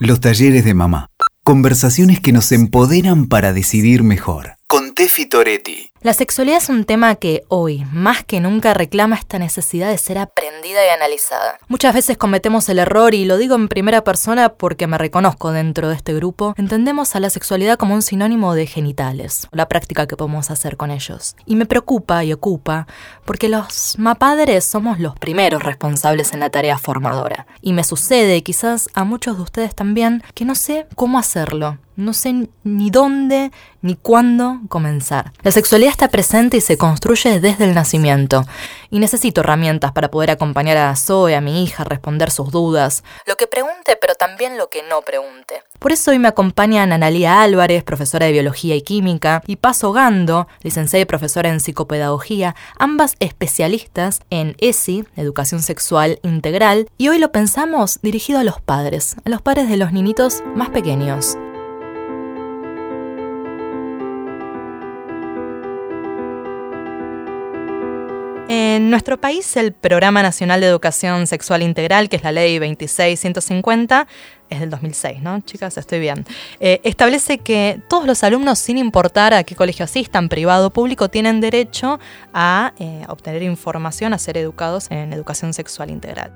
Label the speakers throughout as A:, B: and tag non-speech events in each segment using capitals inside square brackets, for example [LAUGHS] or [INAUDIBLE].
A: Los talleres de mamá. Conversaciones que nos empoderan para decidir mejor. Con Tefi Toretti.
B: La sexualidad es un tema que hoy, más que nunca, reclama esta necesidad de ser aprendida y analizada. Muchas veces cometemos el error, y lo digo en primera persona porque me reconozco dentro de este grupo, entendemos a la sexualidad como un sinónimo de genitales, la práctica que podemos hacer con ellos. Y me preocupa y ocupa porque los mapadres somos los primeros responsables en la tarea formadora. Y me sucede, quizás a muchos de ustedes también, que no sé cómo hacerlo. No sé ni dónde ni cuándo comenzar. La sexualidad está presente y se construye desde el nacimiento. Y necesito herramientas para poder acompañar a Zoe, a mi hija, responder sus dudas. Lo que pregunte, pero también lo que no pregunte. Por eso hoy me acompañan Analía Álvarez, profesora de Biología y Química, y Paso Gando, licenciada y profesora en Psicopedagogía, ambas especialistas en ESI, Educación Sexual Integral, y hoy lo pensamos dirigido a los padres, a los padres de los niñitos más pequeños. En nuestro país, el Programa Nacional de Educación Sexual Integral, que es la ley 26150, es del 2006, ¿no? Chicas, estoy bien. Eh, establece que todos los alumnos, sin importar a qué colegio asistan, privado o público, tienen derecho a eh, obtener información, a ser educados en educación sexual integral.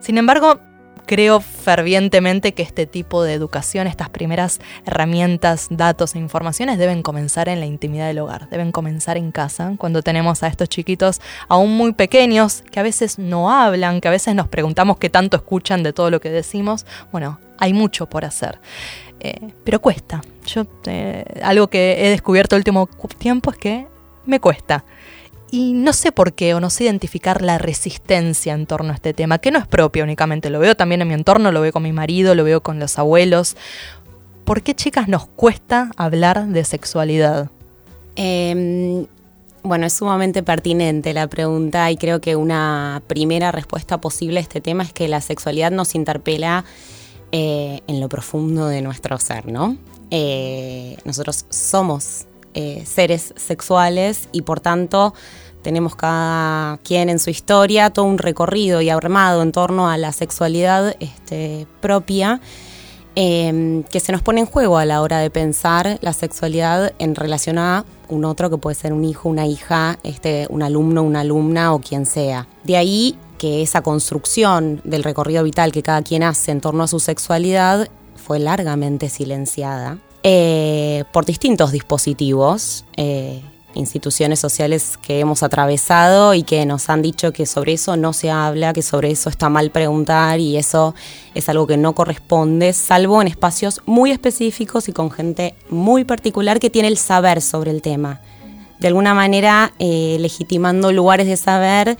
B: Sin embargo, creo fervientemente que este tipo de educación, estas primeras herramientas, datos e informaciones deben comenzar en la intimidad del hogar, deben comenzar en casa, cuando tenemos a estos chiquitos aún muy pequeños que a veces no hablan, que a veces nos preguntamos qué tanto escuchan de todo lo que decimos. Bueno, hay mucho por hacer. Eh, pero cuesta. Yo eh, algo que he descubierto el último tiempo es que me cuesta y no sé por qué o no sé identificar la resistencia en torno a este tema, que no es propio únicamente, lo veo también en mi entorno, lo veo con mi marido, lo veo con los abuelos. ¿Por qué chicas nos cuesta hablar de sexualidad?
C: Em, bueno, es sumamente pertinente la pregunta y creo que una primera respuesta posible a este tema es que la sexualidad nos interpela eh, en lo profundo de nuestro ser, ¿no? Eh, nosotros somos eh, seres sexuales y por tanto tenemos cada quien en su historia todo un recorrido y armado en torno a la sexualidad este, propia em, que se nos pone en juego a la hora de pensar la sexualidad en relación a un otro que puede ser un hijo, una hija, este, un alumno, una alumna o quien sea. De ahí que esa construcción del recorrido vital que cada quien hace en torno a su sexualidad fue largamente silenciada eh, por distintos dispositivos. Eh, instituciones sociales que hemos atravesado y que nos han dicho que sobre eso no se habla, que sobre eso está mal preguntar y eso es algo que no corresponde, salvo en espacios muy específicos y con gente muy particular que tiene el saber sobre el tema. De alguna manera eh, legitimando lugares de saber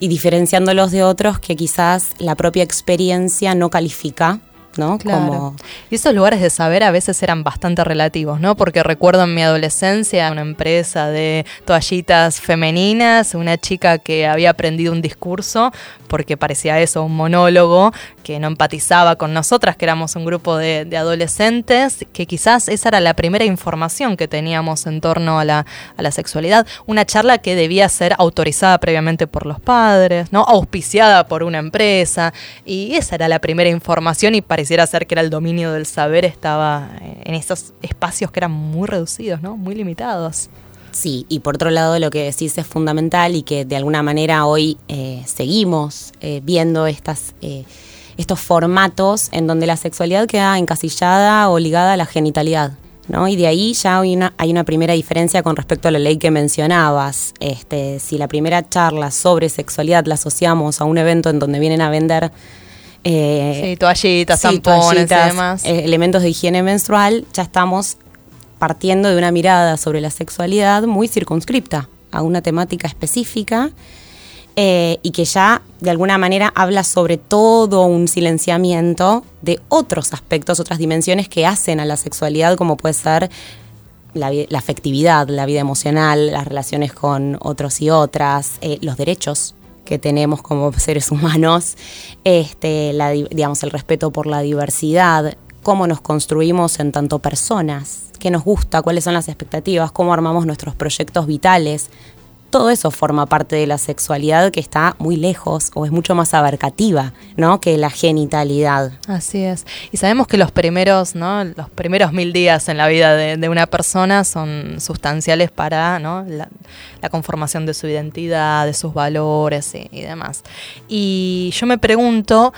C: y diferenciándolos de otros que quizás la propia experiencia no califica ¿no?
B: Como... Y esos lugares de saber a veces eran bastante relativos, ¿no? Porque recuerdo en mi adolescencia una empresa de toallitas femeninas, una chica que había aprendido un discurso, porque parecía eso, un monólogo, que no empatizaba con nosotras, que éramos un grupo de, adolescentes, que quizás esa era la primera información que teníamos en torno a la, a la sexualidad. Una charla que debía ser autorizada previamente por los padres, ¿no? Auspiciada por una empresa, y esa era la primera información y pareciera ser que era el dominio del saber estaba eh, en esos espacios que eran muy reducidos, ¿no? Muy limitados.
C: Sí, y por otro lado lo que decís es fundamental y que de alguna manera hoy eh, seguimos eh, viendo estas, estos formatos en donde la sexualidad queda encasillada o ligada a la genitalidad. ¿No? Y de ahí ya hay una, hay una primera diferencia con respecto a la ley que mencionabas. Este, si la primera charla sobre sexualidad la asociamos a un evento en donde vienen a vender
B: eh, sí, toallitas, tampones y demás.
C: Eh, elementos de higiene menstrual, ya estamos partiendo de una mirada sobre la sexualidad muy circunscripta a una temática específica eh, y que ya de alguna manera habla sobre todo un silenciamiento de otros aspectos, otras dimensiones que hacen a la sexualidad, como puede ser la, afectividad, la vida emocional, las relaciones con otros y otras, los derechos que tenemos como [LAUGHS] seres humanos, este, la, digamos, el respeto por la diversidad, cómo nos construimos en tanto personas, qué nos gusta, cuáles son las expectativas, cómo armamos nuestros proyectos vitales. Todo eso forma parte de la sexualidad que está muy lejos o es mucho más abarcativa, ¿no? Que la genitalidad.
B: Así es. Y sabemos que los primeros, ¿no? Los primeros mil días en la vida de, una persona son sustanciales para, ¿no? La, conformación de su identidad, de sus valores y demás. Y yo me pregunto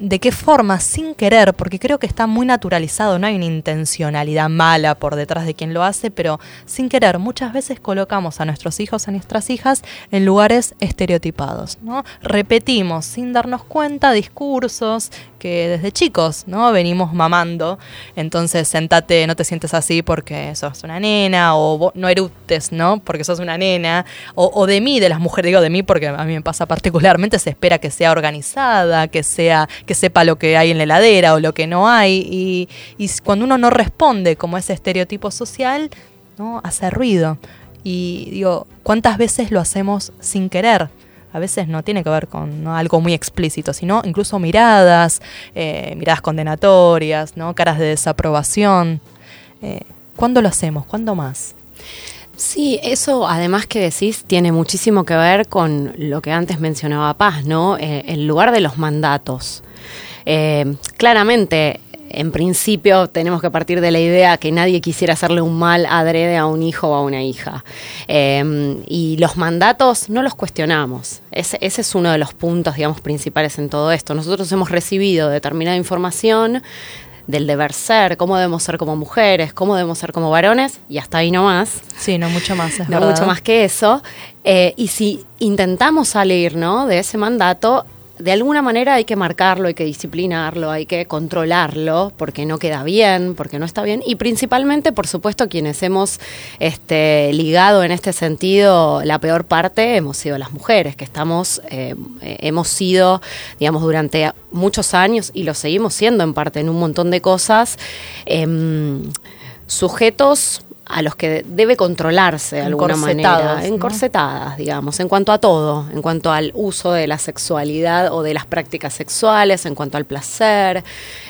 B: de qué forma, sin querer, porque creo que está muy naturalizado, no hay una intencionalidad mala por detrás de quien lo hace, pero sin querer, muchas veces colocamos a nuestros hijos, a nuestras hijas, en lugares estereotipados, ¿no? Repetimos sin darnos cuenta discursos que desde chicos, ¿no? Venimos mamando. Entonces, sentate, no te sientes así porque sos una nena, o no eruptes, ¿no? Porque sos una nena. O, de mí, de las mujeres, digo de mí porque a mí me pasa particularmente, se espera que sea organizada, que sea, que sepa lo que hay en la heladera o lo que no hay. Y, y cuando uno no responde como ese estereotipo social, ¿no? Hace ruido. Y digo, ¿cuántas veces lo hacemos sin querer? A veces no tiene que ver con algo muy explícito, sino incluso miradas, eh, miradas condenatorias, ¿no? caras de desaprobación. Eh, ¿Cuándo lo hacemos? ¿Cuándo más?
D: Sí, eso además que decís tiene muchísimo que ver con lo que antes mencionaba Paz, ¿no? Eh, el lugar de los mandatos. claramente en principio tenemos que partir de la idea que nadie quisiera hacerle un mal adrede a un hijo o a una hija. Em, y los mandatos no los cuestionamos. Ese, ese, es uno de los puntos, digamos, principales en todo esto. Nosotros hemos recibido determinada información del deber ser, cómo debemos ser como mujeres, cómo debemos ser como varones, y hasta ahí no más.
B: Sí, no mucho más, es
D: No mucho más que eso. Eh, y si intentamos salir ¿no? de ese mandato, de alguna manera hay que marcarlo, hay que disciplinarlo, hay que controlarlo, porque no queda bien, porque no está bien. Y principalmente, por supuesto, quienes hemos este, ligado en este sentido la peor parte hemos sido las mujeres, que estamos, eh, hemos sido, digamos, durante muchos años y lo seguimos siendo en parte en un montón de cosas, em, sujetos a los que debe controlarse de alguna manera, encorsetadas, digamos, en cuanto a todo, en cuanto al uso de la sexualidad o de las prácticas sexuales, en cuanto al placer,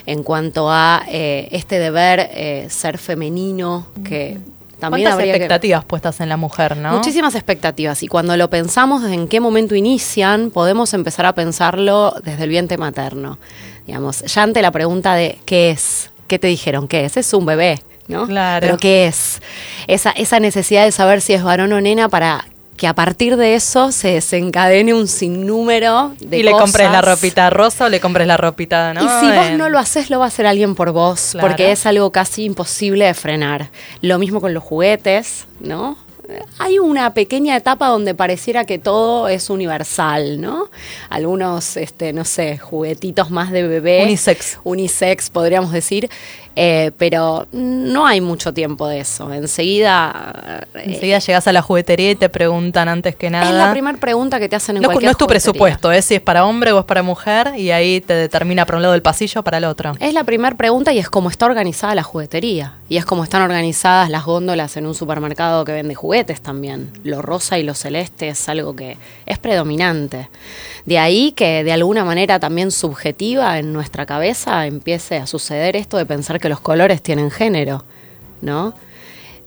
D: en cuanto a eh, este deber eh, ser femenino que también
B: ¿Cuántas expectativas puestas en la mujer, no?
D: Muchísimas expectativas. Y cuando lo pensamos en qué momento inician, podemos empezar a pensarlo desde el vientre materno. Digamos, ya ante la pregunta de ¿qué es? ¿Qué te dijeron? ¿Qué es? Es un bebé. ¿No?
B: Claro.
D: Pero ¿qué es? Esa, esa necesidad de saber si es varón o nena para que a partir de eso se desencadene un sinnúmero de
B: y le compres la ropita rosa o le compres la ropita, ¿no?
D: Y si vos no lo haces, lo va a hacer alguien por vos, porque es algo casi imposible de frenar. Lo mismo con los juguetes, ¿no? hay una pequeña etapa donde pareciera que todo es universal, ¿no? Algunos, este, no sé, juguetitos más de bebé.
B: Unisex.
D: Unisex, podríamos decir. Eh, pero no hay mucho tiempo de eso. Enseguida.
B: Eh, Enseguida llegas a la juguetería y te preguntan antes que nada.
D: Es la primera pregunta que te hacen en
B: no,
D: cualquier
B: No es tu presupuesto, es si es para hombre o es para mujer, y ahí te determina para un lado del pasillo o para el otro.
D: Es la primera pregunta y es cómo está organizada la juguetería. Y es como están organizadas las góndolas en un supermercado que vende juguetes también. Lo rosa y lo celeste es algo que es predominante. De ahí que de alguna manera también subjetiva en nuestra cabeza empiece a suceder esto de pensar que los colores tienen género, ¿no?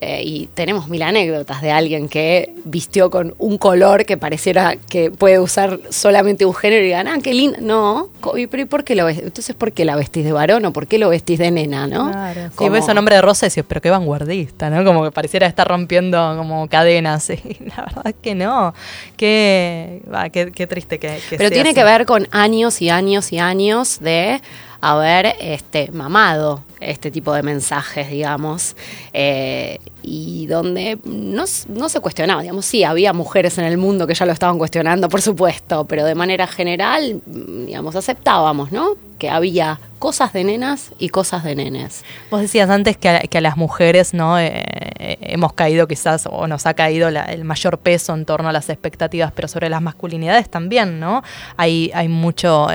D: Eh, y tenemos mil anécdotas de alguien que vistió con un color que pareciera que puede usar solamente un género y digan, ah, qué lindo. No, pero ¿y por qué lo ves? Entonces, ¿por qué la vestís de varón o por qué lo vestís de nena, no?
B: Claro. Si ves a nombre de Rosa y decís, pero qué vanguardista, ¿no? Como que pareciera estar rompiendo como cadenas. [LAUGHS] Y la verdad es que no. Qué, qué, triste que, que
D: Pero tiene que ver con años y años y años de haber este, mamado este tipo de mensajes, digamos, eh, y donde no, no, se cuestionaba, digamos, sí, había mujeres en el mundo que ya lo estaban cuestionando, por supuesto, pero de manera general, digamos, aceptábamos, ¿no? Que había cosas de nenas y cosas de nenes.
B: Vos decías antes que a, que a las mujeres, ¿no? Eh, eh, hemos caído quizás, o nos ha caído el mayor peso en torno a las expectativas, pero sobre las masculinidades también, ¿no? Hay, hay mucho,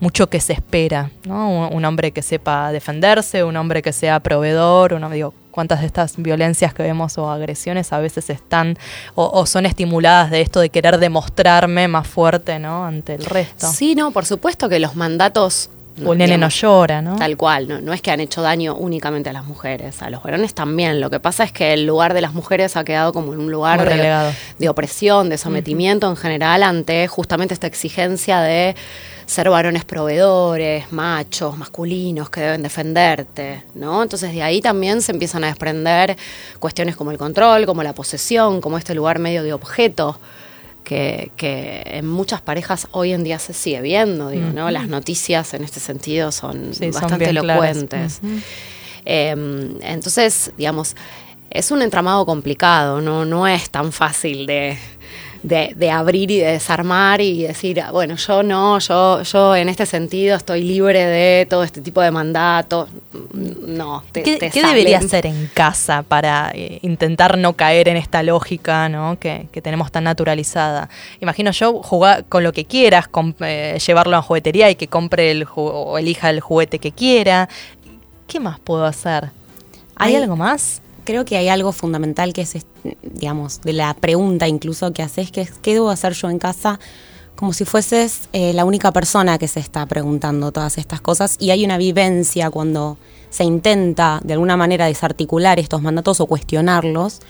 B: mucho que se espera, ¿no? Un, hombre que sepa defenderse, un hombre que sea proveedor, uno digo, cuántas de estas violencias que vemos o agresiones a veces están o, son estimuladas de esto de querer demostrarme más fuerte, ¿no? Ante el resto.
D: Sí, no, por supuesto que los mandatos
B: o el nene no llora, ¿no?
D: Tal cual, no, no es que han hecho daño únicamente a las mujeres, a los varones también. Lo que pasa es que el lugar de las mujeres ha quedado como en un lugar de, de, opresión, de sometimiento en general ante justamente esta exigencia de ser varones proveedores, machos, masculinos que deben defenderte, ¿no? Entonces de ahí también se empiezan a desprender cuestiones como el control, como la posesión, como este lugar medio de objeto que, en muchas parejas hoy en día se sigue viendo, digo, ¿no? Las noticias en este sentido son bastante elocuentes. Em, entonces, digamos, es un entramado complicado, ¿no? No es tan fácil de, de, abrir y de desarmar y decir, ah, bueno, yo no, yo, yo en este sentido estoy libre de todo este tipo de mandatos. No,
B: te, ¿Qué, ¿qué debería hacer en casa para eh, intentar no caer en esta lógica ¿no? que, tenemos tan naturalizada? Imagino yo jugar con lo que quieras, eh, llevarlo a juguetería y que compre el o elija el juguete que quiera. ¿Qué más puedo hacer? ¿Hay algo más?
C: Creo que hay algo fundamental que es, digamos, de la pregunta incluso que haces, que es, ¿qué debo hacer yo en casa? Como si fueses eh, la única persona que se está preguntando todas estas cosas y hay una vivencia cuando se intenta de alguna manera desarticular estos mandatos o cuestionarlos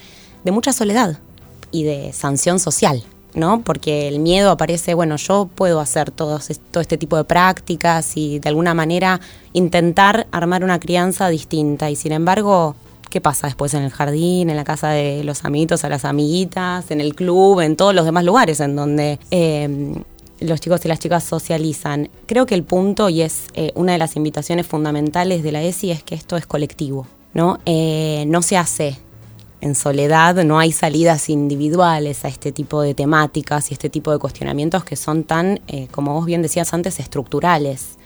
C: de mucha soledad y de sanción social. ¿no? Porque el miedo aparece, bueno, yo puedo hacer todo, todo este tipo de prácticas y de alguna manera intentar armar una crianza distinta. Y sin embargo, qué pasa después en el jardín, en la casa de los amiguitos, a las amiguitas, en el club, en todos los demás lugares en donde em, los chicos y las chicas socializan. Creo que el punto, y es eh, una de las invitaciones fundamentales de la ESI, es que esto es colectivo, ¿no? Eh, no se hace en soledad, no hay salidas individuales a este tipo de temáticas y este tipo de cuestionamientos que son tan, eh, como vos bien decías antes, estructurales.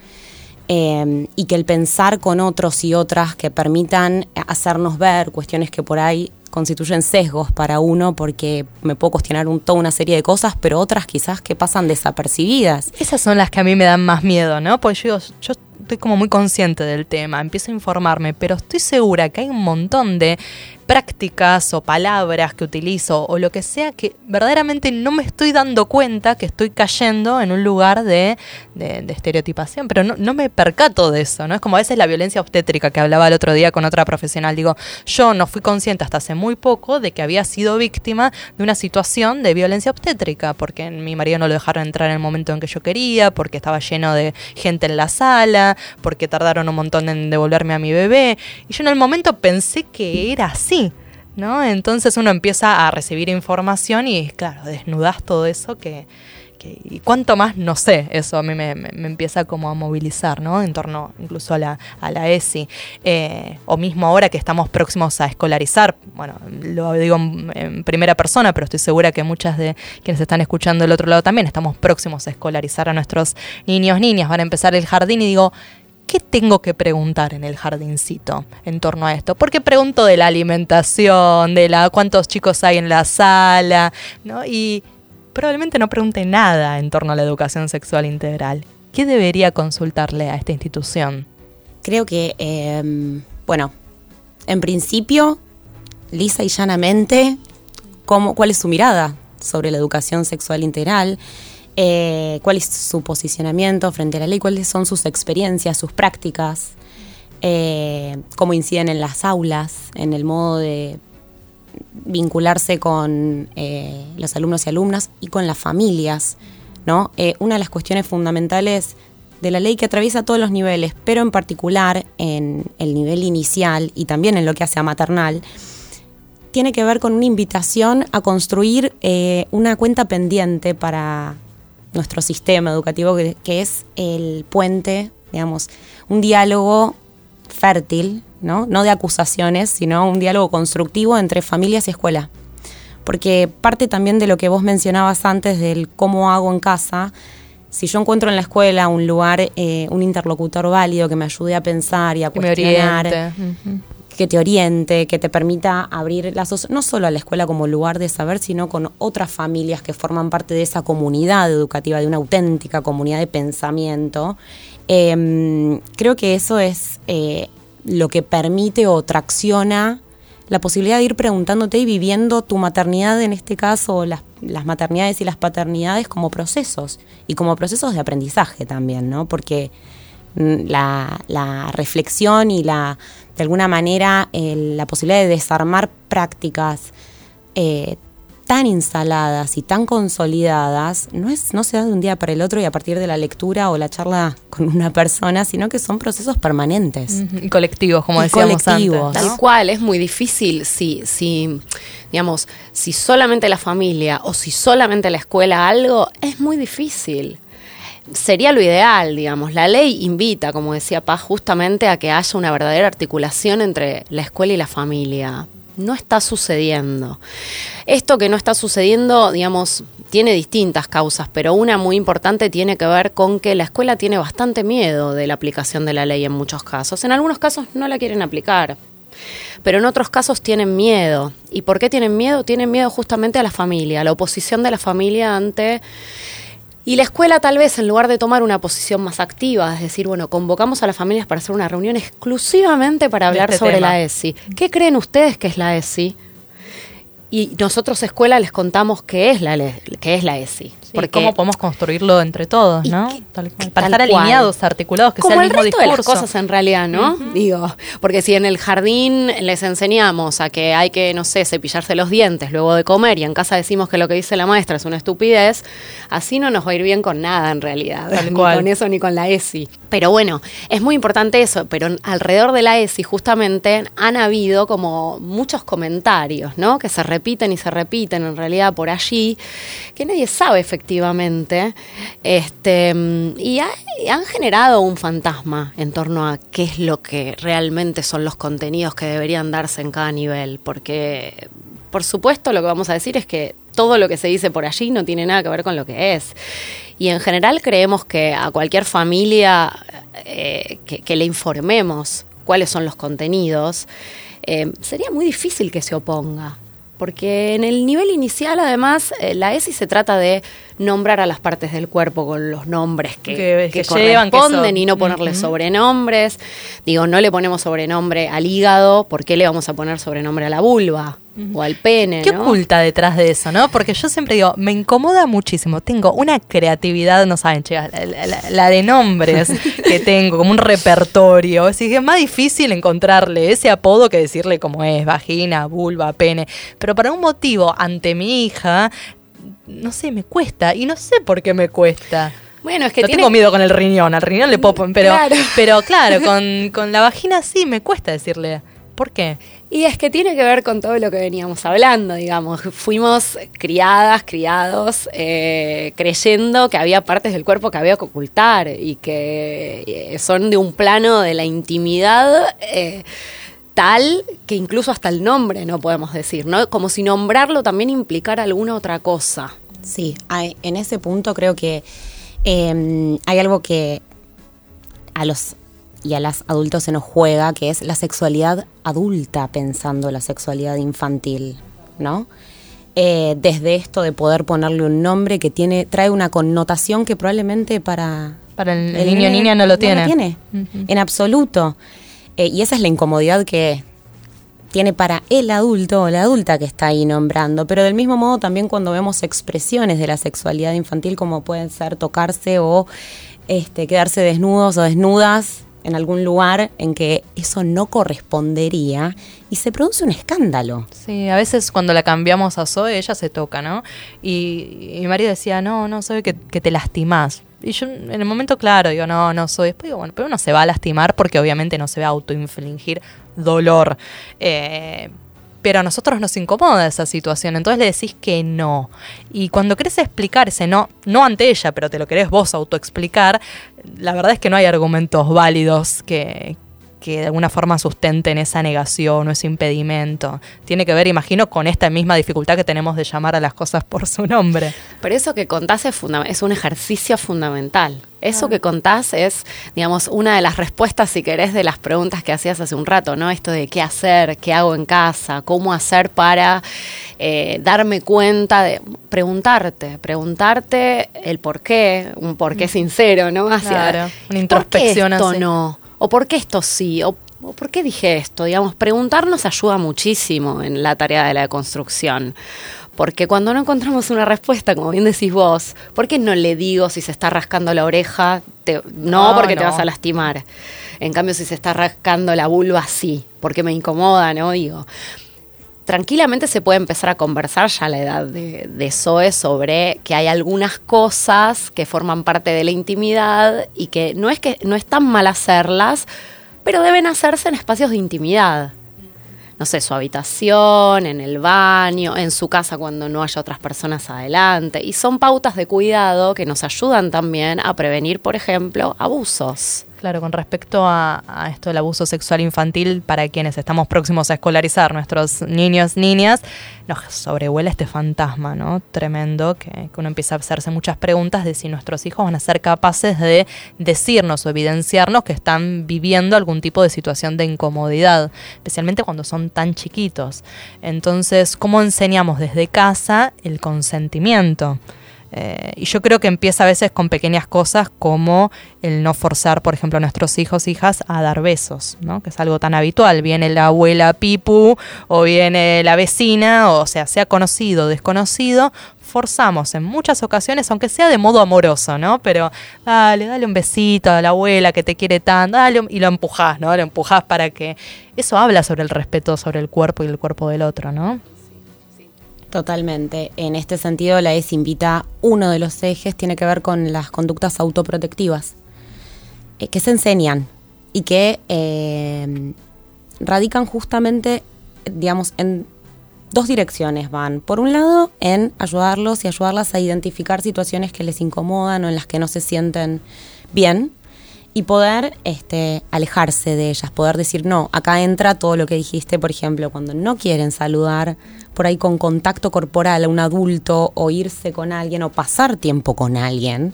C: Em, y que el pensar con otros y otras que permitan hacernos ver cuestiones que por ahí constituyen sesgos para uno porque me puedo cuestionar un, toda una serie de cosas, pero otras quizás que pasan desapercibidas.
B: Esas son las que a mí me dan más miedo, ¿no? Porque yo, yo estoy como muy consciente del tema, empiezo a informarme, pero estoy segura que hay un montón de prácticas o palabras que utilizo o lo que sea que verdaderamente no me estoy dando cuenta que estoy cayendo en un lugar de, estereotipación, pero no, me percato de eso, ¿no? Es como a veces la violencia obstétrica que hablaba el otro día con otra profesional. Digo, yo no fui consciente hasta hace muy poco de que había sido víctima de una situación de violencia obstétrica, porque mi marido no lo dejaron entrar en el momento en que yo quería, porque estaba lleno de gente en la sala, porque tardaron un montón en devolverme a mi bebé. Y yo en el momento pensé que era así ¿no? Entonces uno empieza a recibir información y, claro, desnudas todo eso que, y cuánto más, no sé, eso a mí me, empieza como a movilizar, ¿no? En torno incluso a la, a la ESI. Eh, o mismo ahora que estamos próximos a escolarizar, bueno, lo digo en, primera persona, pero estoy segura que muchas de quienes están escuchando del otro lado también estamos próximos a escolarizar a nuestros niños, niñas, van a empezar el jardín y digo, ¿qué tengo que preguntar en el jardincito en torno a esto? Porque pregunto de la alimentación, de la cuántos chicos hay en la sala, ¿no? Y probablemente no pregunte nada en torno a la educación sexual integral. ¿Qué debería consultarle a esta institución?
C: Creo que, em, bueno, en principio, lisa y llanamente, ¿cómo, ¿cuál es su mirada sobre la educación sexual integral? Eh, cuál es su posicionamiento frente a la ley, cuáles son sus experiencias, sus prácticas, eh, cómo inciden en las aulas, en el modo de vincularse con eh, los alumnos y alumnas y con las familias. ¿no? una de las cuestiones fundamentales de la ley que atraviesa todos los niveles, pero en particular en el nivel inicial y también en lo que hace a maternal, tiene que ver con una invitación a construir una cuenta pendiente para nuestro sistema educativo, que, es el puente, digamos, un diálogo fértil, ¿no? no de acusaciones, sino un diálogo constructivo entre familias y escuela. Porque parte también de lo que vos mencionabas antes del cómo hago en casa, si yo encuentro en la escuela un lugar, eh, un interlocutor válido que me ayude a pensar y a cuestionar, que te oriente, que te permita abrir lazos no solo a la escuela como lugar de saber, sino con otras familias que forman parte de esa comunidad educativa, de una auténtica comunidad de pensamiento. Em, creo que eso es eh, lo que permite o tracciona la posibilidad de ir preguntándote y viviendo tu maternidad, en este caso, las, las, maternidades y las paternidades como procesos y como procesos de aprendizaje también, ¿no? Porque mm, la, reflexión y la, de alguna manera, la posibilidad de desarmar prácticas eh, tan instaladas y tan consolidadas, no, es, no se da de un día para el otro y a partir de la lectura o la charla con una persona, sino que son procesos permanentes.
B: Y colectivos, como decíamos colectivos.
D: Tal cual, es muy difícil si, si, digamos, si solamente la familia o si solamente la escuela algo, es muy difícil sería lo ideal, digamos. La ley invita, como decía Paz, justamente a que haya una verdadera articulación entre la escuela y la familia no está sucediendo. Esto que no está sucediendo, digamos, tiene distintas causas, pero una muy importante tiene que ver con que la escuela tiene bastante miedo de la aplicación de la ley en muchos casos. En algunos casos no la quieren aplicar, pero en otros casos tienen miedo. ¿Y por qué tienen miedo? Tienen miedo justamente a la familia, a la oposición de la familia ante y la escuela tal vez en lugar de tomar una posición más activa, es decir, bueno, convocamos a las familias para hacer una reunión exclusivamente para hablar este sobre la ESI. ¿Qué creen ustedes que es la ESI? Y nosotros escuela les contamos qué es la, qué es la ESI.
B: Porque, cómo podemos construirlo entre todos, ¿no? para estar alineados, articulados, que
D: Como
B: sea el,
D: mismo
B: resto
D: discurso. de las cosas en realidad, ¿no? Digo, porque si en el jardín les enseñamos a que hay que, no sé, cepillarse los dientes luego de comer y en casa decimos que lo que dice la maestra es una estupidez, así no nos va a ir bien con nada en realidad, [LAUGHS] ni con eso ni con la ESI. Pero bueno, es muy importante eso, pero alrededor de la ESI justamente han habido como muchos comentarios, ¿no? Que se repiten y se repiten en realidad por allí, que nadie sabe efectivamente efectivamente, este, y han generado un fantasma en torno a qué es lo que realmente son los contenidos que deberían darse en cada nivel, porque por supuesto lo que vamos a decir es que todo lo que se dice por allí no tiene nada que ver con lo que es. Y en general creemos que a cualquier familia eh, que, le informemos cuáles son los contenidos, eh, sería muy difícil que se oponga porque en el nivel inicial además eh, la ESI se trata de nombrar a las partes del cuerpo con los nombres que, que, corresponden y no ponerle sobrenombres. Digo, no le ponemos sobrenombre al hígado, ¿por qué le vamos a poner sobrenombre a la vulva? O al pene.
B: ¿Qué oculta detrás de eso, no? Porque yo siempre digo, me incomoda muchísimo. Tengo una creatividad, no saben, chicas, la, de nombres [LAUGHS] que tengo, como un repertorio. Así que es más difícil encontrarle ese apodo que decirle como es, vagina, vulva, pene. Pero para un motivo, ante mi hija, no sé, me cuesta. Y no sé por qué me cuesta.
D: Bueno, es que
B: no tengo miedo con el riñón, al riñón le puedo, pero claro, pero [LAUGHS] claro con, con la vagina sí me cuesta decirle. ¿Por qué?
D: Y es que tiene que ver con todo lo que veníamos hablando, digamos. Fuimos criadas, criados, eh, creyendo que había partes del cuerpo que había que ocultar y que eh, son de un plano de la intimidad. Eh, tal que incluso hasta el nombre no podemos decir, ¿no? Como si nombrarlo también implicara alguna otra cosa.
C: Sí, en ese punto creo que em, hay algo que a los y a las adultos se nos juega, que es la sexualidad adulta pensando la sexualidad infantil, ¿no? Eh, desde esto de poder ponerle un nombre que tiene trae una connotación que probablemente para,
B: para el, niño o niña no lo tiene.
C: No lo tiene, en absoluto. Eh, y esa es la incomodidad que tiene para el adulto o la adulta que está ahí nombrando. Pero del mismo modo también cuando vemos expresiones de la sexualidad infantil como pueden ser tocarse o este, quedarse desnudos o desnudas en algún lugar en que eso no correspondería y se produce un escándalo.
B: Sí, a veces cuando la cambiamos a Zoe, ella se toca, ¿no? Y, mi marido decía, no, no, Zoe, que, que te lastimás. Y yo en el momento, claro, digo, no, no soy. Después digo, bueno, pero uno se va a lastimar porque obviamente no se va a autoinfligir dolor. Eh, pero a nosotros nos incomoda esa situación, entonces le decís que no. Y cuando querés explicar ese no, no ante ella, pero te lo querés vos autoexplicar, la verdad es que no hay argumentos válidos que, que de alguna forma sustenten esa negación o ese impedimento. Tiene que ver, imagino, con esta misma dificultad que tenemos de llamar a las cosas por su nombre.
D: Pero eso que contás es, es un ejercicio fundamental. Eso que contás es, digamos, una de las respuestas, si querés, de las preguntas que hacías hace un rato, ¿no? Esto de qué hacer, qué hago en casa, cómo hacer para eh, darme cuenta de preguntarte, preguntarte el por qué, un por qué mm. sincero, ¿no?
B: Hacia, claro, una introspección
D: ¿por qué esto no? ¿O por qué esto sí? ¿O por qué dije esto? Digamos, preguntarnos ayuda muchísimo en la tarea de la construcción. Porque cuando no encontramos una respuesta, como bien decís vos, ¿por qué no le digo si se está rascando la oreja? no, porque te vas a lastimar. En cambio, si se está rascando la vulva, sí, porque me incomoda, ¿no? Digo, tranquilamente se puede empezar a conversar ya a la edad de, de Zoe sobre que hay algunas cosas que forman parte de la intimidad y que no es que no es tan mal hacerlas, pero deben hacerse en espacios de intimidad. No sé, su habitación, en el baño, en su casa cuando no haya otras personas adelante. Y son pautas de cuidado que nos ayudan también a prevenir, por ejemplo, abusos.
B: Claro, con respecto a, esto del abuso sexual infantil, para quienes estamos próximos a escolarizar nuestros niños, niñas, nos sobrevuela este fantasma, ¿no? Tremendo, que, uno empieza a hacerse muchas preguntas de si nuestros hijos van a ser capaces de decirnos o evidenciarnos que están viviendo algún tipo de situación de incomodidad, especialmente cuando son tan chiquitos. Entonces, ¿cómo enseñamos desde casa el consentimiento? Eh, y yo creo que empieza a veces con pequeñas cosas como el no forzar, por ejemplo, a nuestros hijos, hijas a dar besos, ¿no? que es algo tan habitual. Viene la abuela Pipu o viene la vecina, o sea, sea conocido o desconocido, forzamos en muchas ocasiones, aunque sea de modo amoroso, ¿no? Pero dale, dale un besito a la abuela que te quiere tanto, dale, y lo empujás, ¿no? Lo empujás para que... Eso habla sobre el respeto sobre el cuerpo y el cuerpo del otro, ¿no?
C: Totalmente. En este sentido, la ES invita, uno de los ejes tiene que ver con las conductas autoprotectivas, eh, que se enseñan y que eh, radican justamente, digamos, en dos direcciones van. Por un lado, en ayudarlos y ayudarlas a identificar situaciones que les incomodan o en las que no se sienten bien y poder este, alejarse de ellas, poder decir, no, acá entra todo lo que dijiste, por ejemplo, cuando no quieren saludar por ahí con contacto corporal a un adulto o irse con alguien o pasar tiempo con alguien.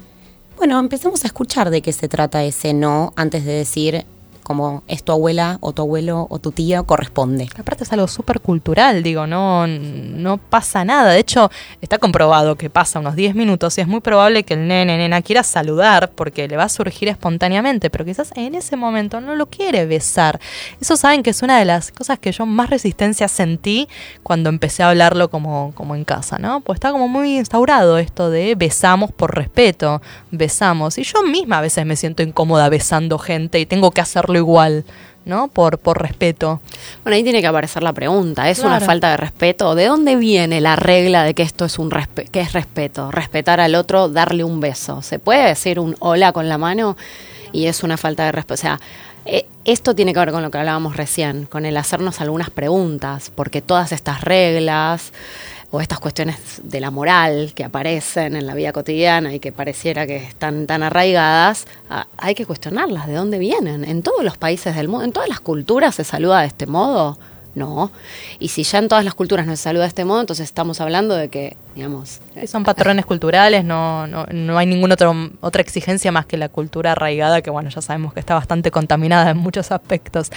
C: Bueno, empecemos a escuchar de qué se trata ese no antes de decir, como es tu abuela o tu abuelo o tu tía, corresponde.
B: Aparte es algo súper cultural, digo, no, no pasa nada. De hecho, está comprobado que pasa unos 10 minutos y es muy probable que el nene, nena quiera saludar porque le va a surgir espontáneamente, pero quizás en ese momento no lo quiere besar. Eso saben que es una de las cosas que yo más resistencia sentí cuando empecé a hablarlo como, como en casa, ¿no? Pues está como muy instaurado esto de besamos por respeto, besamos. Y yo misma a veces me siento incómoda besando gente y tengo que hacerlo igual, ¿no? Por, por respeto.
D: Bueno, ahí tiene que aparecer la pregunta, ¿es una falta de respeto? ¿De dónde viene la regla de que esto es un? ¿Qué es respeto? Respetar al otro, darle un beso. ¿Se puede decir un hola con la mano? Y es una falta de respeto. O sea, eh, esto tiene que ver con lo que hablábamos recién, con el hacernos algunas preguntas, porque todas estas reglas o estas cuestiones de la moral que aparecen en la vida cotidiana y que pareciera que están tan arraigadas, ah, hay que cuestionarlas, de dónde vienen. En todos los países del mundo, en todas las culturas se saluda de este modo. No. Y si ya en todas las culturas no se saluda de este modo, entonces estamos hablando de que, digamos...
B: son patrones culturales, no, no, no hay ninguna otra exigencia más que la cultura arraigada, que bueno, ya sabemos que está bastante contaminada en muchos aspectos.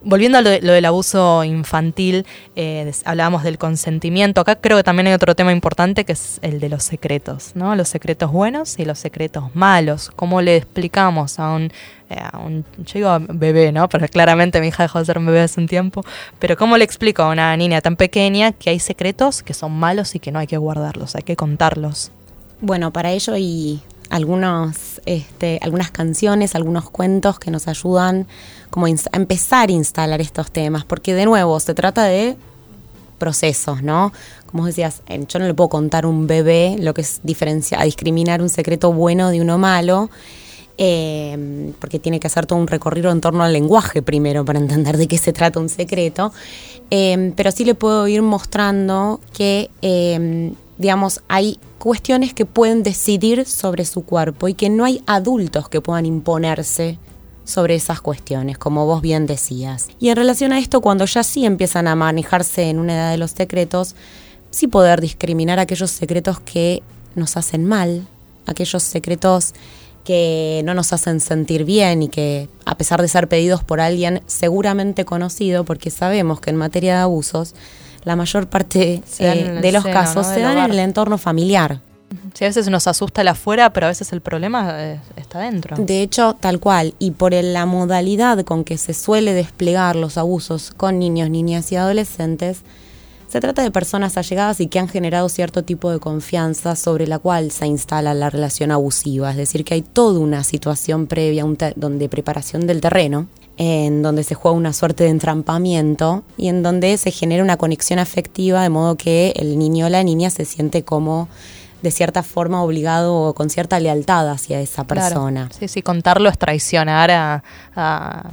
B: Volviendo a lo, del abuso infantil, eh, hablábamos del consentimiento. Acá creo que también hay otro tema importante que es el de los secretos, ¿no? Los secretos buenos y los secretos malos. ¿Cómo le explicamos a un a un, yo digo bebé, ¿no? Pero claramente mi hija dejó de ser un bebé hace un tiempo. Pero ¿cómo le explico a una niña tan pequeña que hay secretos que son malos y que no hay que guardarlos, hay que contarlos?
C: Bueno, para ello hay algunos, este, algunas canciones, algunos cuentos que nos ayudan como a empezar a instalar estos temas, porque de nuevo se trata de procesos, ¿no? Como decías, yo no le puedo contar a un bebé lo que es diferenciar, a discriminar un secreto bueno de uno malo eh, porque tiene que hacer todo un recorrido en torno al lenguaje primero para entender de qué se trata un secreto, eh, pero sí le puedo ir mostrando que, eh, digamos, hay cuestiones que pueden decidir sobre su cuerpo y que no hay adultos que puedan imponerse sobre esas cuestiones, como vos bien decías. Y en relación a esto, cuando ya sí empiezan a manejarse en una edad de los secretos, sí poder discriminar aquellos secretos que nos hacen mal, aquellos secretos que no nos hacen sentir bien y que a pesar de ser pedidos por alguien seguramente conocido, porque sabemos que en materia de abusos la mayor parte eh, de los casos se dan en el entorno familiar.
B: Sí, a veces nos asusta el afuera, pero a veces el problema eh, está dentro.
C: De hecho, tal cual. Y por la modalidad con que se suele desplegar los abusos con niños, niñas y adolescentes, Se trata de personas allegadas y que han generado cierto tipo de confianza sobre la cual se instala la relación abusiva. Es decir, que hay toda una situación previa, un donde preparación del terreno, en donde se juega una suerte de entrampamiento y en donde se genera una conexión afectiva de modo que el niño o la niña se siente como de cierta forma obligado o con cierta lealtad hacia esa persona.
B: Sí, sí, contarlo es traicionar a, a,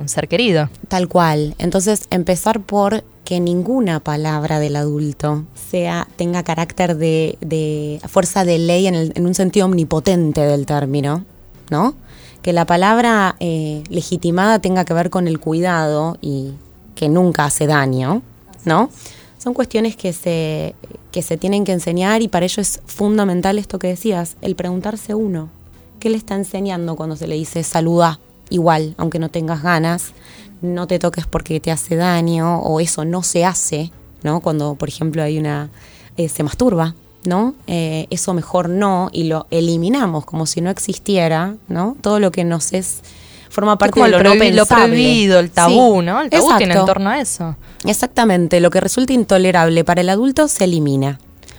B: un ser querido.
C: Tal cual. Entonces, empezar por que ninguna palabra del adulto sea tenga carácter de, de fuerza de ley en, el, en, un sentido omnipotente del término, ¿no? Que la palabra eh, legitimada tenga que ver con el cuidado y que nunca hace daño, ¿no? Son cuestiones que se, que se tienen que enseñar y para ello es fundamental esto que decías, el preguntarse uno, ¿qué le está enseñando cuando se le dice saluda igual, aunque no tengas ganas? No te toques porque te hace daño o eso no se hace, ¿no? Cuando, por ejemplo, hay una... Eh, se masturba, ¿no? Eh, eso mejor no y lo eliminamos como si no existiera, ¿no? Todo lo que nos es forma parte de lo, no
B: lo prohibido, el tabú, ¿no? El tabú tiene en torno a eso.
C: Exactamente, lo que resulta intolerable para el adulto se elimina.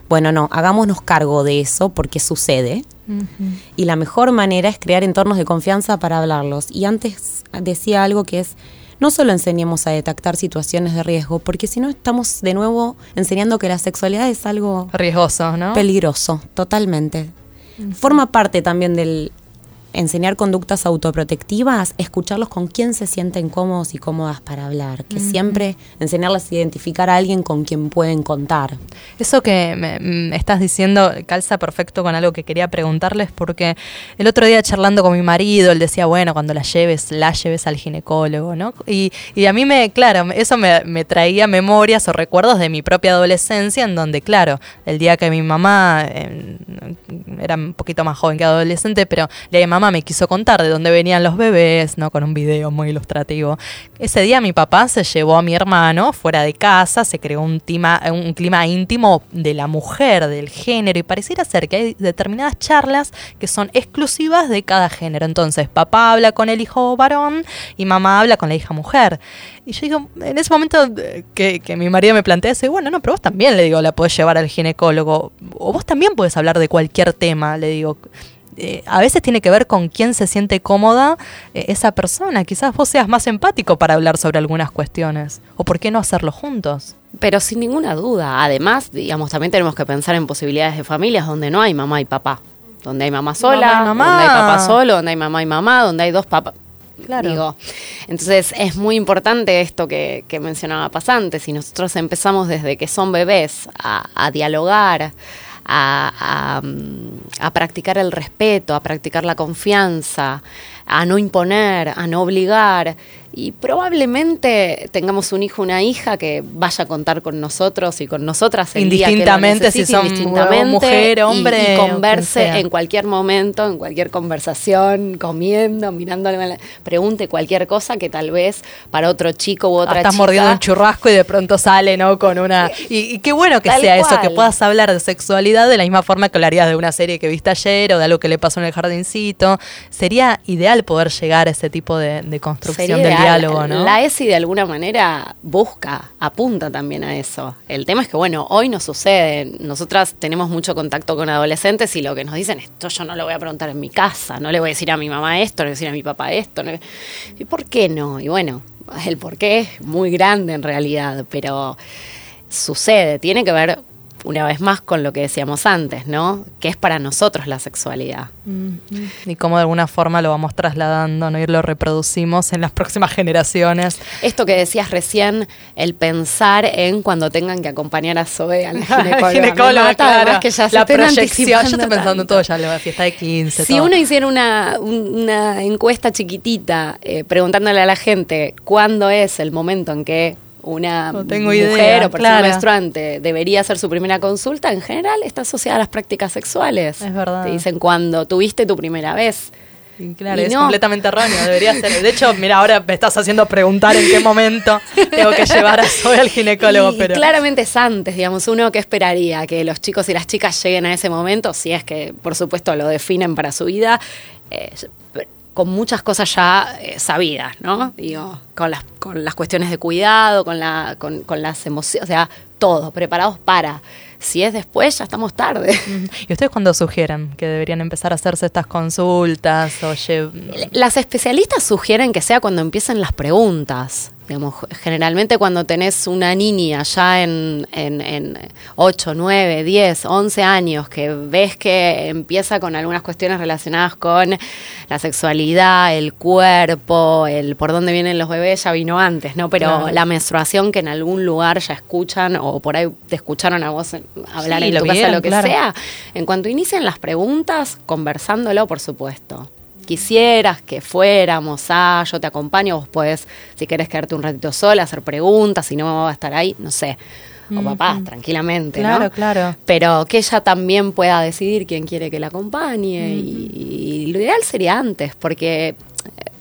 C: Bueno, no, hagámonos cargo de eso porque sucede. Y la mejor manera es crear entornos de confianza para hablarlos. Y antes decía algo que es, no solo enseñemos a detectar situaciones de riesgo, porque si no estamos de nuevo enseñando que la sexualidad es algo
B: riesgoso, ¿no?
C: Peligroso, totalmente. Forma parte también del enseñar conductas autoprotectivas, escucharlos con quién se sienten cómodos y cómodas para hablar, que siempre enseñarles a identificar a alguien con quien pueden contar.
B: Eso que me, mm, estás diciendo calza perfecto con algo que quería preguntarles porque el otro día charlando con mi marido, él decía, bueno, cuando la lleves, la lleves al ginecólogo, ¿no? Y, a mí me, claro, eso me, traía memorias o recuerdos de mi propia adolescencia en donde, claro, el día que mi mamá, em, era un poquito más joven que adolescente, pero le mamá, me quiso contar de dónde venían los bebés, ¿no? Con un video muy ilustrativo. Ese día mi papá se llevó a mi hermano fuera de casa, se creó un, un clima íntimo de la mujer, del género, y pareciera ser que hay determinadas charlas que son exclusivas de cada género. Entonces, papá habla con el hijo varón y mamá habla con la hija mujer. Y yo digo, en ese momento eh, que, que mi marido me plantea, dice, bueno, no, pero vos también, le digo, la podés llevar al ginecólogo. O vos también podés hablar de cualquier tema, le digo. Eh, a veces tiene que ver con quién se siente cómoda eh, esa persona. Quizás vos seas más empático para hablar sobre algunas cuestiones. ¿O por qué no hacerlo juntos?
D: Pero sin ninguna duda. Además, digamos, también tenemos que pensar en posibilidades de familias donde no hay mamá y papá. Donde hay mamá sola, donde hay papá solo, donde hay mamá y mamá, donde hay dos papás. Claro. Digo, entonces es muy importante esto que, mencionaba Pasante. Si nosotros empezamos desde que son bebés a, a dialogar, a, practicar el respeto, a practicar la confianza, a no imponer, a no obligar. Y probablemente tengamos un hijo, una hija que vaya a contar con nosotros y con nosotras
B: el indistintamente si son mujer, hombre,
D: y, converse en cualquier momento, en cualquier conversación, comiendo, mirándole, pregunte cualquier cosa que tal vez para otro chico u otra
B: Estás mordiendo un churrasco y de pronto sale, ¿no? Con una y, qué bueno que sea eso, que puedas hablar de sexualidad de la misma forma que hablarías de una serie que viste ayer o de algo que le pasó en el jardincito. Sería ideal poder llegar a ese tipo de, construcción del diálogo, ¿no?
D: La ESI de alguna manera busca, apunta también a eso. El tema es que, bueno, hoy no sucede. Nosotras tenemos mucho contacto con adolescentes y lo que nos dicen, esto yo no lo voy a preguntar en mi casa, no le voy a decir a mi mamá esto, no le voy a decir a mi papá esto. ¿Y por qué no? Y bueno, el por qué es muy grande en realidad, pero sucede, tiene que ver una vez más con lo que decíamos antes, ¿no? Que es para nosotros la sexualidad.
B: Y cómo de alguna forma lo vamos trasladando, ¿no? Y lo reproducimos en las próximas generaciones.
D: Esto que decías recién, el pensar en cuando tengan que acompañar a Zoe a la [LAUGHS]
B: ginecóloga. claro. Que ya la proyección. Yo estoy pensando todo ya, la fiesta de 15.
D: Si uno hiciera una, una encuesta chiquitita eh, preguntándole a la gente cuándo es el momento en que una mujer o persona menstruante debería hacer su primera consulta, en general está asociada a las prácticas sexuales.
B: Es verdad.
D: Te dicen cuando tuviste tu primera vez.
B: claro, es completamente erróneo, debería ser. De hecho, mira, ahora me estás haciendo preguntar en qué momento tengo que llevar a Zoe al ginecólogo. pero
D: claramente es antes, digamos, uno que esperaría que los chicos y las chicas lleguen a ese momento, si es que, por supuesto, lo definen para su vida. Eh, con muchas cosas ya eh, sabidas, ¿no? Digo, con las, con las cuestiones de cuidado, con, la, con, con las emociones, o sea, todo, preparados para. Si es después, ya estamos tarde.
B: ¿Y ustedes cuándo sugieren que deberían empezar a hacerse estas consultas? O
D: Las especialistas sugieren que sea cuando empiecen las preguntas. Digamos, generalmente cuando tenés una niña ya en, en, 8, 9, 10, 11 años que ves que empieza con algunas cuestiones relacionadas con la sexualidad, el cuerpo, el por dónde vienen los bebés, ya vino antes, ¿no? Pero la menstruación que en algún lugar ya escuchan o por ahí te escucharon a vos hablar en tu casa, lo que sea. En cuanto inicien las preguntas, conversándolo, por supuesto quisieras que fuéramos a, yo te acompaño, vos puedes, si querés quedarte un ratito sola, hacer preguntas, si no va a estar ahí, no sé. O papá, tranquilamente,
B: claro, Claro,
D: Pero que ella también pueda decidir quién quiere que la acompañe. y, y, lo ideal sería antes, porque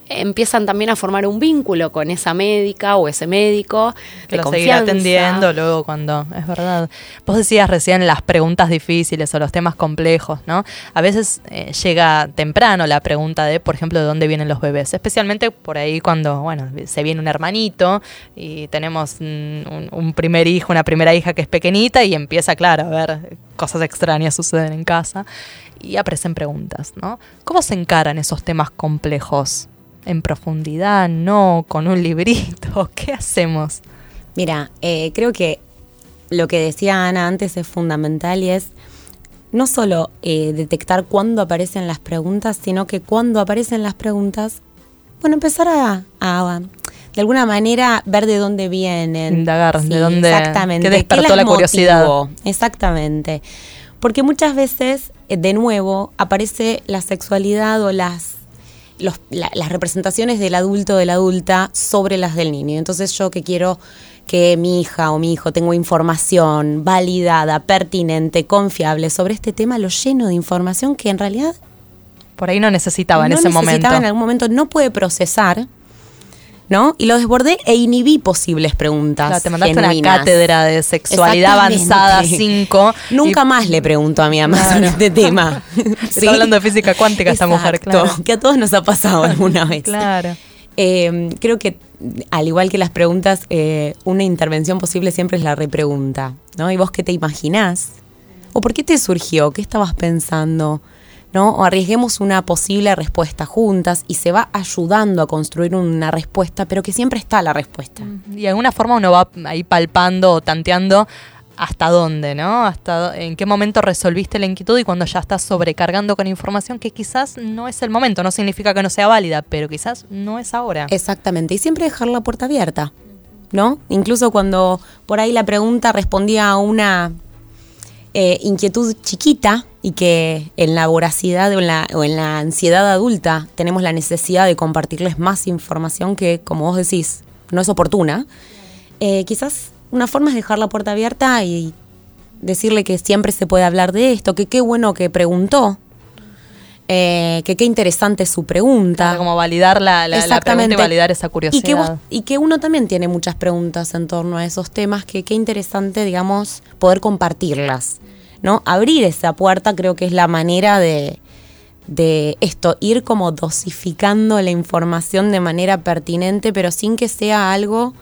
D: empiezan también a formar un vínculo con esa médica o ese médico
B: que lo seguirá atendiendo luego cuando es verdad. Vos decías recién las preguntas difíciles o los temas complejos no a veces eh, llega temprano la pregunta de por ejemplo de dónde vienen los bebés especialmente por ahí cuando bueno se viene un hermanito y tenemos un, un primer hijo una primera hija que es pequeñita y empieza claro a ver cosas extrañas suceden en casa y aparecen preguntas no cómo se encaran esos temas complejos en profundidad, no con un librito? [LAUGHS] ¿Qué hacemos?
C: Mira, eh, creo que lo que decía Ana antes es fundamental y es no solo eh, detectar cuándo aparecen las preguntas, sino que cuando aparecen las preguntas, bueno, empezar a, de alguna manera ver de dónde vienen.
B: Indagar, de dónde
C: exactamente,
B: ¿qué despertó la curiosidad.
C: Exactamente. Porque muchas veces, eh, de nuevo, aparece la sexualidad o las las representaciones del adulto o de la adulta sobre las del niño. Entonces yo que quiero que mi hija o mi hijo tenga información validada, pertinente, confiable sobre este tema, lo lleno de información que en realidad...
B: Por ahí no necesitaba en ese momento.
C: necesitaba en algún momento, no puede procesar ¿no? Y lo desbordé e inhibí posibles preguntas.
B: te mandaste una cátedra de sexualidad avanzada 5.
C: Nunca más le pregunto a mi mamá sobre este tema. [LAUGHS]
B: Está [LAUGHS] hablando de física cuántica esta mujer, claro.
C: Que a todos nos ha pasado [LAUGHS] alguna vez.
B: Claro.
C: Eh, creo que, al igual que las preguntas, eh, una intervención posible siempre es la repregunta, ¿no? ¿Y vos qué te imaginás? ¿O por qué te surgió? ¿Qué estabas pensando? ¿No? O arriesguemos una posible respuesta juntas y se va ayudando a construir una respuesta, pero que siempre está la respuesta.
B: Y de alguna forma uno va ahí palpando o tanteando hasta dónde, ¿no? Hasta en qué momento resolviste la inquietud y cuando ya estás sobrecargando con información que quizás no es el momento, no significa que no sea válida, pero quizás no es ahora.
C: Exactamente, y siempre dejar la puerta abierta, ¿no? Incluso cuando por ahí la pregunta respondía a una eh, inquietud chiquita y que en la voracidad o en la, o en la ansiedad adulta tenemos la necesidad de compartirles más información que, como vos decís, no es oportuna, eh, quizás una forma es dejar la puerta abierta y decirle que siempre se puede hablar de esto, que qué bueno que preguntó, eh, que qué interesante su pregunta.
B: como validar la, la, pregunta y validar esa curiosidad.
C: Y que, uno también tiene muchas preguntas en torno a esos temas, que qué interesante, digamos, poder compartirlas. ¿No? Abrir esa puerta creo que es la manera de, de esto, ir como dosificando la información de manera pertinente, pero sin que sea algo,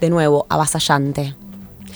C: de nuevo, avasallante.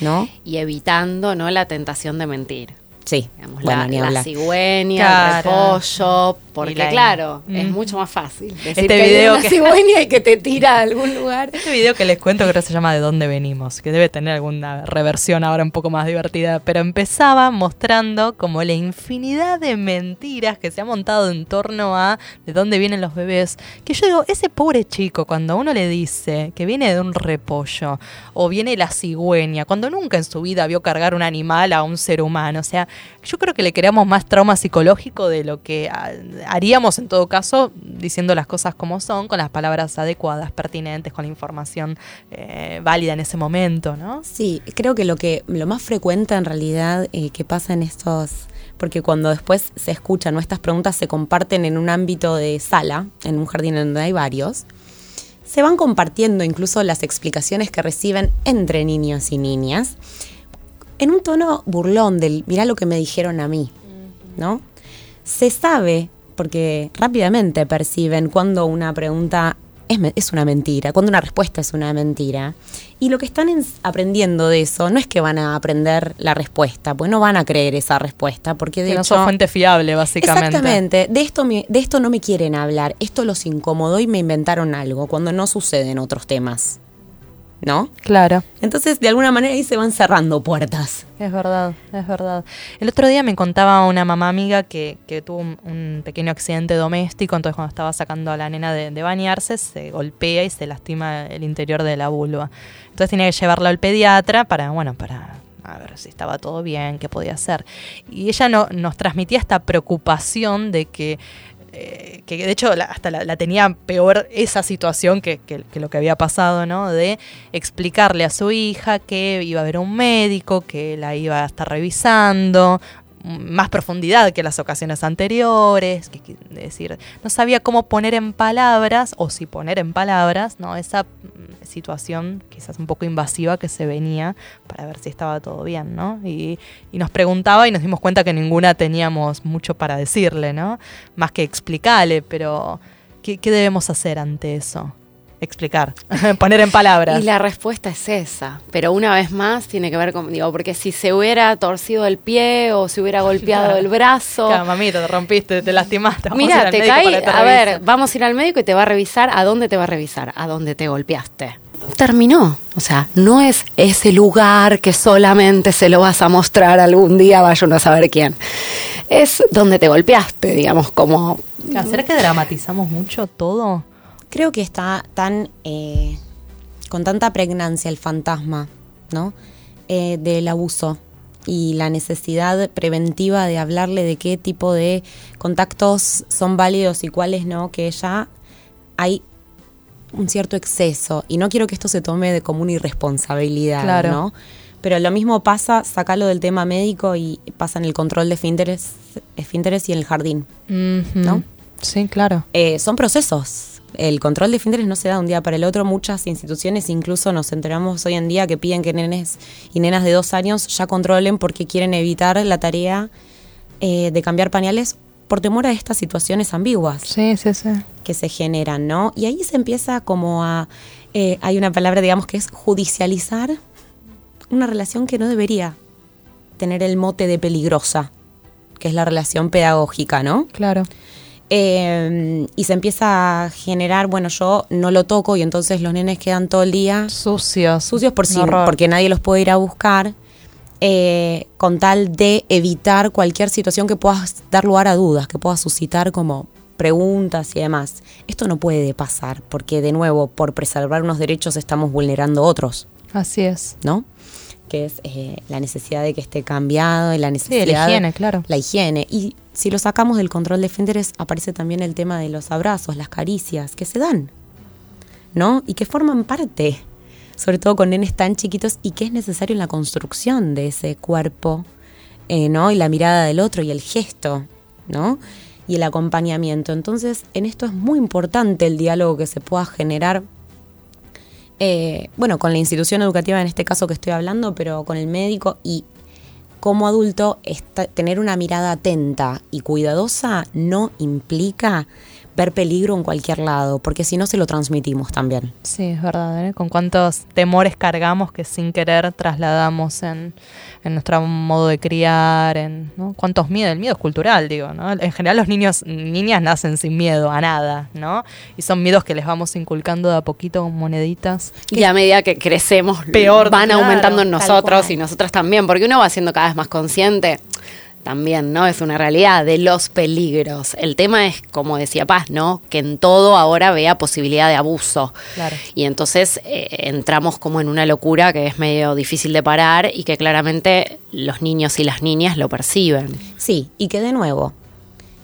C: ¿no?
D: Y evitando ¿no? la tentación de mentir.
C: Sí,
D: la, la, cigüeña, el repollo, porque claro, es mucho más fácil decir este que video hay una cigüeña y que te tira a algún lugar.
B: Este video que les cuento creo que se llama De dónde venimos, que debe tener alguna reversión ahora un poco más divertida, pero empezaba mostrando como la infinidad de mentiras que se ha montado en torno a de dónde vienen los bebés, que yo digo, ese pobre chico cuando uno le dice que viene de un repollo o viene la cigüeña, cuando nunca en su vida vio cargar un animal a un ser humano, o sea, yo creo que le creamos más trauma psicológico de lo que haríamos en todo caso diciendo las cosas como son, con las palabras adecuadas, pertinentes, con la información eh, válida en ese momento, ¿no?
C: Sí, creo que lo que lo más frecuente en realidad eh, que pasa en estos porque cuando después se escuchan nuestras preguntas se comparten en un ámbito de sala, en un jardín donde hay varios, se van compartiendo incluso las explicaciones que reciben entre niños y niñas en un tono burlón del, mirá lo que me dijeron a mí, ¿no? Se sabe porque rápidamente perciben cuando una pregunta es, es una mentira, cuando una respuesta es una mentira. Y lo que están aprendiendo de eso no es que van a aprender la respuesta, pues no van a creer esa respuesta, porque de
B: Que no
C: hecho...
B: sos fuente fiable, básicamente.
C: Exactamente, de esto, me- de esto no me quieren hablar, esto los incomodó y me inventaron algo, cuando no sucede en otros temas. ¿No?
B: Claro.
C: Entonces, de alguna manera ahí se van cerrando puertas.
B: Es verdad, es verdad. El otro día me contaba una mamá amiga que, que tuvo un, un pequeño accidente doméstico, entonces cuando estaba sacando a la nena de, de bañarse se golpea y se lastima el interior de la vulva. Entonces tenía que llevarla al pediatra para, bueno, para a ver si estaba todo bien, qué podía hacer. Y ella no, nos transmitía esta preocupación de que eh, que de hecho la- hasta la, tenía peor esa situación que, que- lo que había pasado, ¿no? De explicarle a su hija que iba a ver un médico, que la iba a estar revisando, más profundidad que las ocasiones anteriores, que, es decir, no sabía cómo poner en palabras, o si poner en palabras, ¿no? Esa mm, situación quizás un poco invasiva que se venía para ver si estaba todo bien, ¿no? Y, nos preguntaba y nos dimos cuenta que ninguna teníamos mucho para decirle, ¿no? Más que explicarle, pero ¿qué, qué debemos hacer ante eso? Explicar, [LAUGHS] poner en palabras.
D: Y la respuesta es esa, pero una vez más tiene que ver con, digo, porque si se hubiera torcido el pie o se hubiera [LAUGHS] golpeado
B: Claro.
D: el brazo,
B: Claro, mamita, te rompiste, te lastimaste.
D: mira, te caí, a ver, vamos a ir al médico y te va a revisar, ¿a dónde te va a revisar? ¿A dónde te golpeaste? Terminó, o sea, no es ese lugar que solamente se lo vas a mostrar algún día, vaya uno a saber quién. Es donde te golpeaste, digamos, como
B: ¿Será que dramatizamos mucho todo?
C: Creo que está tan eh, con tanta pregnancia el fantasma, ¿no? Eh, del abuso y la necesidad preventiva de hablarle de qué tipo de contactos son válidos y cuáles no, que ya hay un cierto exceso. Y no quiero que esto se tome de como una irresponsabilidad,
B: Claro.
C: ¿no? Pero lo mismo pasa, sacalo del tema médico y pasa en el control de esfínteres, esfínteres y en el jardín. ¿No?
B: Sí, claro.
C: Eh, son procesos. El control de esfínteres no se da de un día para el otro. Muchas instituciones, incluso nos enteramos hoy en día, que piden que nenes y nenas de dos años ya controlen porque quieren evitar la tarea eh, de cambiar pañales por temor a estas situaciones ambiguas
B: Sí, sí, sí.
C: que se generan, ¿no? Y ahí se empieza como a... eh, hay una palabra, digamos, que es judicializar una relación que no debería tener el mote de peligrosa, que es la relación pedagógica, ¿no?
B: Claro.
C: Eh, y se empieza a generar, bueno, yo no lo toco y entonces los nenes quedan todo el día
B: Sucios.
C: sucios por sí, porque nadie los puede ir a buscar, eh, con tal de evitar cualquier situación que pueda dar lugar a dudas, que pueda suscitar como preguntas y demás. Esto no puede pasar, porque de nuevo, por preservar unos derechos estamos vulnerando otros,
B: Así es.
C: ¿no? Que es eh, la necesidad de que esté cambiado y la
B: Sí,
C: necesidad...
B: la higiene, claro.
C: La higiene. Y si lo sacamos del control de esfínteres, aparece también el tema de los abrazos, las caricias, que se dan, ¿no? Y que forman parte, sobre todo con nenes tan chiquitos, y que es necesario en la construcción de ese cuerpo, eh, ¿no? Y la mirada del otro y el gesto, ¿no? Y el acompañamiento. Entonces, en esto es muy importante el diálogo que se pueda generar eh, bueno, con la institución educativa en este caso que estoy hablando, pero con el médico y como adulto tener una mirada atenta y cuidadosa no implica ver peligro en cualquier lado, porque si no se lo transmitimos también.
B: Sí, es verdad, ¿eh? Con cuántos temores cargamos que sin querer trasladamos en, en nuestro modo de criar, en ¿no? cuántos miedos, el miedo es cultural, digo, ¿no? En general los niños, niñas nacen sin miedo a nada, ¿no? Y son miedos que les vamos inculcando de a poquito con moneditas.
D: Y a medida que crecemos,
B: Peor,
D: van
B: claro,
D: aumentando en nosotros y nosotras también, porque uno va siendo cada vez más consciente. También, ¿no? Es una realidad de los peligros. El tema es, como decía Paz, ¿no? Que en todo ahora vea posibilidad de abuso.
B: Claro.
D: Y entonces eh, entramos como en una locura que es medio difícil de parar y que claramente los niños y las niñas lo perciben.
C: Sí, y que de nuevo,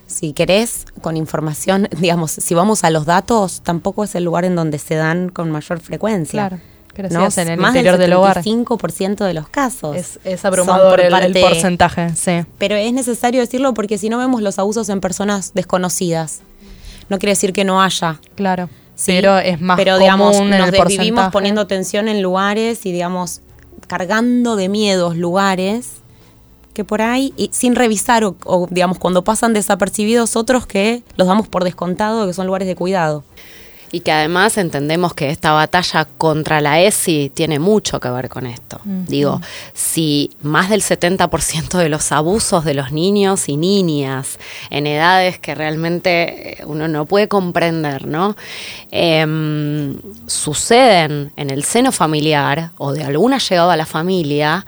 C: si querés, con información, [LAUGHS] digamos, si vamos a los datos, tampoco es el lugar en donde se dan con mayor frecuencia.
B: Claro, decías, en el
C: Más
B: interior del hogar.
C: 5% de los casos.
B: Es, abrumador
C: por
B: el, el porcentaje, sí.
C: Pero es necesario decirlo porque si no vemos los abusos en personas desconocidas. No quiere decir que no haya.
B: Claro.
C: ¿sí?
B: Pero es más
C: Pero,
B: común
C: digamos, nos
B: el porcentaje.
C: poniendo tensión en lugares y, digamos, cargando de miedos lugares que por ahí, y sin revisar o, o, digamos cuando pasan desapercibidos otros que los damos por descontado que son lugares de cuidado
D: y que además entendemos que esta batalla contra la ESI tiene mucho que ver con esto. Digo, si más del 70% de los abusos de los niños y niñas en edades que realmente eh, uno no puede comprender, ¿no? Em, suceden en el seno familiar o de alguna llegada a la familia,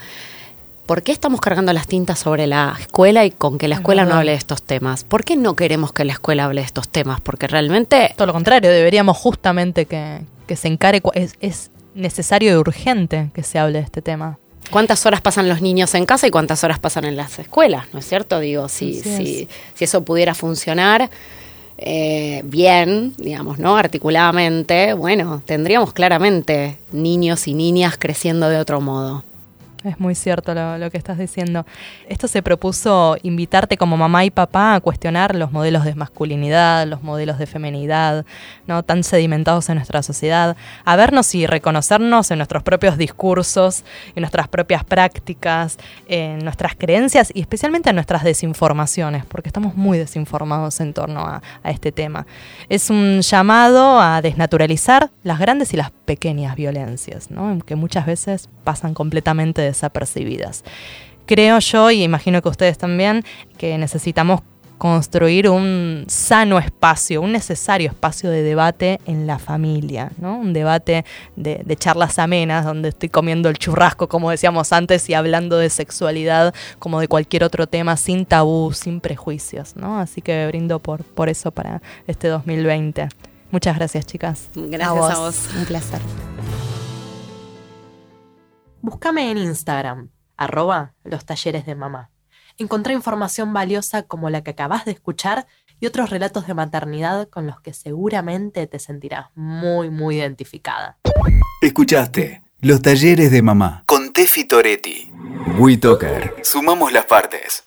D: ¿Por qué estamos cargando las tintas sobre la escuela y con que la escuela no hable de estos temas? ¿Por qué no queremos que la escuela hable de estos temas? Porque realmente...
B: Todo lo contrario, deberíamos justamente que, se encare, es, es necesario y urgente que se hable de este tema.
D: ¿Cuántas horas pasan los niños en casa y cuántas horas pasan en las escuelas? ¿No es cierto? Digo, si, si, si eso pudiera funcionar eh, bien, digamos, ¿no? Articuladamente, bueno, tendríamos claramente niños y niñas creciendo de otro modo [LAUGHS]
B: es muy cierto lo, que estás diciendo. Esto se propuso invitarte como mamá y papá a cuestionar los modelos de masculinidad, los modelos de feminidad, ¿no? tan sedimentados en nuestra sociedad, a vernos y reconocernos en nuestros propios discursos, en nuestras propias prácticas, en nuestras creencias y especialmente en nuestras desinformaciones, porque estamos muy desinformados en torno a, a este tema. Es un llamado a desnaturalizar las grandes y las pequeñas violencias, ¿no? que muchas veces pasan completamente desapercibidas. Creo yo, y imagino que ustedes también, que necesitamos construir un sano espacio, un necesario espacio de debate en la familia, ¿no? Un debate de, charlas amenas, donde estoy comiendo el churrasco, como decíamos antes, y hablando de sexualidad como de cualquier otro tema, sin tabú, sin prejuicios, ¿no? Así que brindo por, por eso para este 2020. Muchas gracias, chicas.
C: Gracias a vos.
B: Un placer. Búscame en Instagram, arroba los talleres de mamá. Encontré información valiosa como la que acabas de escuchar y otros relatos de maternidad con los que seguramente te sentirás muy, muy identificada.
A: Escuchaste Los talleres de mamá con Tefi Toretti. WeToker. Sumamos las partes.